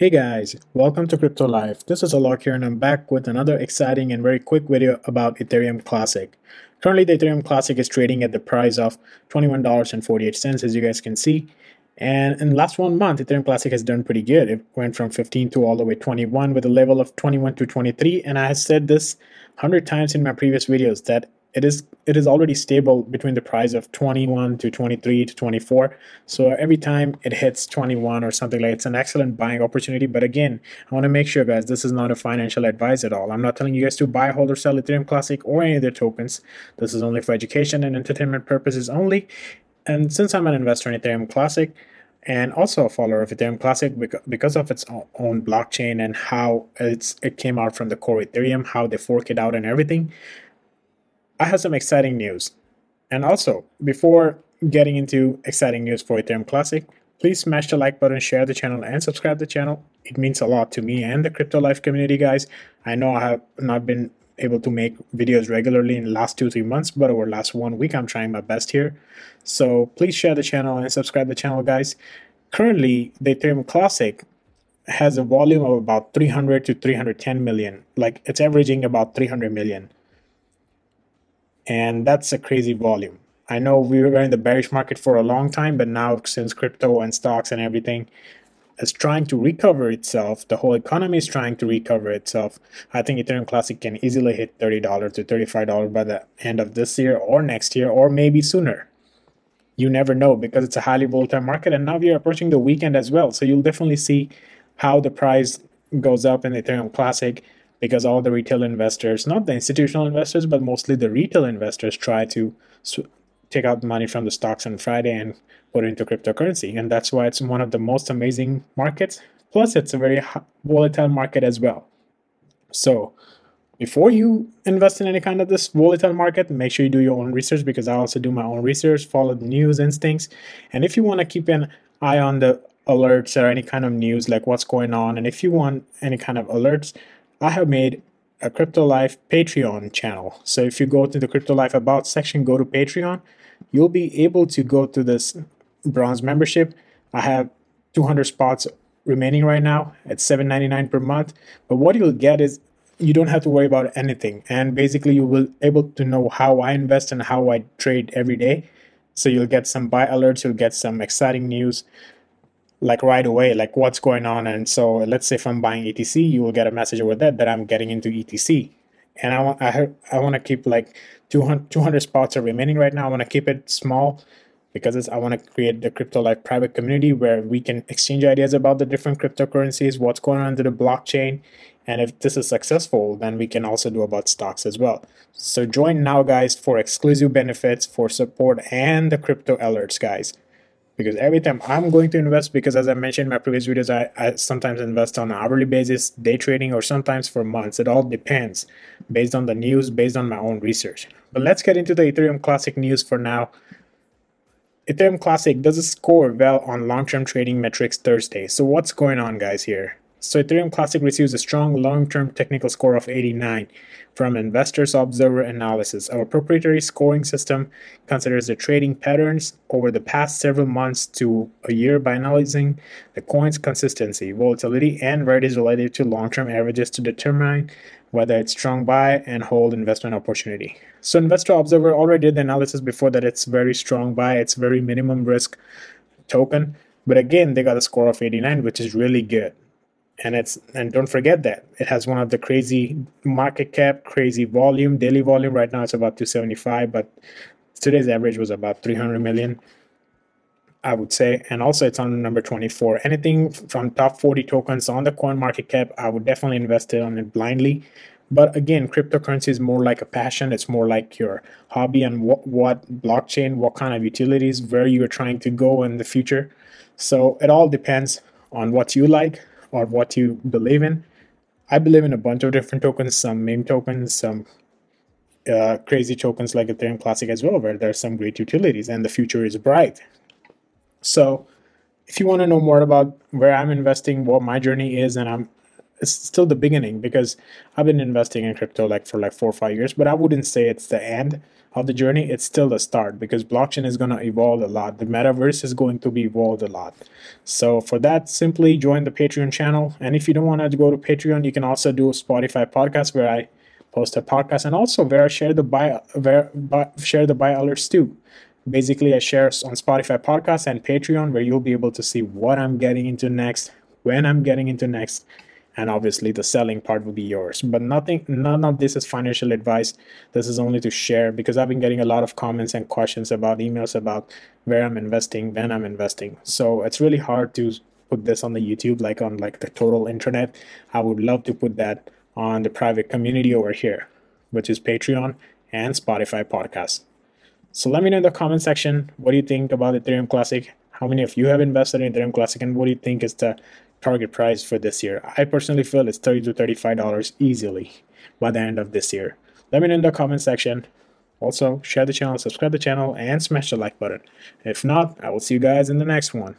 Hey guys, welcome to Crypto Life. This is Alok here and I'm back with another exciting and very quick video about Ethereum Classic. Currently the Ethereum Classic is trading at the price of $21.48 as you guys can see. And in the last one month, Ethereum Classic has done pretty good. It went from 15 to all the way 21 with a level of 21 to 23. And I have said this 100 times in my previous videos that it is it is already stable between the price of 21 to 23 to 24 so every time it hits 21 or something like it's an excellent buying opportunity. But again i want to make sure guys this is not a financial advice at all. I'm not telling you guys to buy hold or sell ethereum classic or any of their tokens. This is only for education and entertainment purposes only. And since i'm an investor in ethereum classic and also a follower of Ethereum Classic because of its own blockchain and how it's it came out from the core Ethereum, how they fork it out and everything. I have some exciting news. And also, before getting into exciting news for Ethereum Classic, please smash the like button, share the channel, and subscribe the channel. It means a lot to me and the Crypto Life community, guys. I know I have not been able to make videos regularly in the last two, three months, but over last one week, I'm trying my best here. So please share the channel and subscribe the channel, guys. Currently, the Ethereum Classic has a volume of about 300 to 310 million. Like it's averaging about 300 million and that's a crazy volume. I know we were in the bearish market for a long time, but now since crypto and stocks and everything is trying to recover itself, the whole economy is trying to recover itself. I think Ethereum Classic can easily hit $30 to $35 by the end of this year or next year or maybe sooner. You never know because it's a highly volatile market and now we are approaching the weekend as well. So you'll definitely see how the price goes up in Ethereum Classic because all the retail investors, not the institutional investors, but mostly the retail investors, try to sw- take out money from the stocks on Friday and put it into cryptocurrency. And that's why it's one of the most amazing markets. Plus, it's a very volatile market as well. So, before you invest in any kind of this volatile market, make sure you do your own research because I also do my own research, follow the news instincts. And if you want to keep an eye on the alerts or any kind of news, like what's going on, and if you want any kind of alerts, I have made a Crypto Life Patreon channel. So if you go to the Crypto Life About section, go to Patreon, you'll be able to go to this bronze membership. I have 200 spots remaining right now at 7.99 per month. But what you'll get is you don't have to worry about anything, and basically you will able to know how I invest and how I trade every day. So you'll get some buy alerts, you'll get some exciting news like right away, like what's going on. And so let's say if I'm buying ETC, you will get a message over that that I'm getting into ETC. And I want I I want to keep like 200, 200 spots are remaining right now. I want to keep it small because I want to create the Crypto Life private community where we can exchange ideas about the different cryptocurrencies, what's going on under the blockchain, and if this is successful, then we can also do about stocks as well. So join now, guys, for exclusive benefits, for support, and the crypto alerts, guys because every time I'm going to invest, because as I mentioned in my previous videos, I, I sometimes invest on an hourly basis, day trading, or sometimes for months. It all depends based on the news, based on my own research. But let's get into the Ethereum Classic news for now. Ethereum Classic doesn't score well on long-term trading metrics Thursday. So what's going on guys here? So Ethereum Classic receives a strong long-term technical score of 89 from Investors Observer Analysis. Our proprietary scoring system considers the trading patterns over the past several months to a year by analyzing the coin's consistency, volatility, and varieties related to long-term averages to determine whether it's strong buy and hold investment opportunity. So Investor Observer already did the analysis before that it's very strong buy, it's very minimum risk token. But again, they got a score of 89, which is really good and it's and don't forget that it has one of the crazy market cap crazy volume daily volume. Right now it's about 275 but today's average was about 300 million i would say. And also it's on number 24 anything from top 40 tokens on the coin market cap i would definitely invest it on it blindly. But again cryptocurrency is more like a passion. It's more like your hobby and what, what blockchain what kind of utilities where you're trying to go in the future. So it all depends on what you like or what you believe in. I believe in a bunch of different tokens, some meme tokens, some uh, crazy tokens like Ethereum Classic as well, where there's some great utilities and the future is bright. So, if you want to know more about where I'm investing, what my journey is, and I'm it's still the beginning because I've been investing in crypto like for like four or five years, but I wouldn't say it's the end. of the journey, it's still the start because blockchain is going to evolve a lot. The metaverse is going to be evolved a lot. So for that, simply join the Patreon channel. And if you don't want to go to Patreon, you can also do a Spotify podcast where I post a podcast and also where I share the buy, where, buy, share the buy alerts too. Basically, I share on Spotify podcast and Patreon where you'll be able to see what I'm getting into next, when I'm getting into next, and obviously the selling part will be yours. But nothing none of this is financial advice. This is only to share because i've been getting a lot of comments and questions about emails about where i'm investing when i'm investing. So it's really hard to put this on the youtube like on like the total internet. I would love to put that on the private community over here which is patreon and spotify podcast so let me know in the comment section what do you think about ethereum classic? How many of you have invested in ethereum classic and what do you think is the target price for this year. I personally feel it's 30 to $35 easily by the end of this year. Let me know in the comment section. Also, share the channel, subscribe the channel, and smash the like button. If not, I will see you guys in the next one.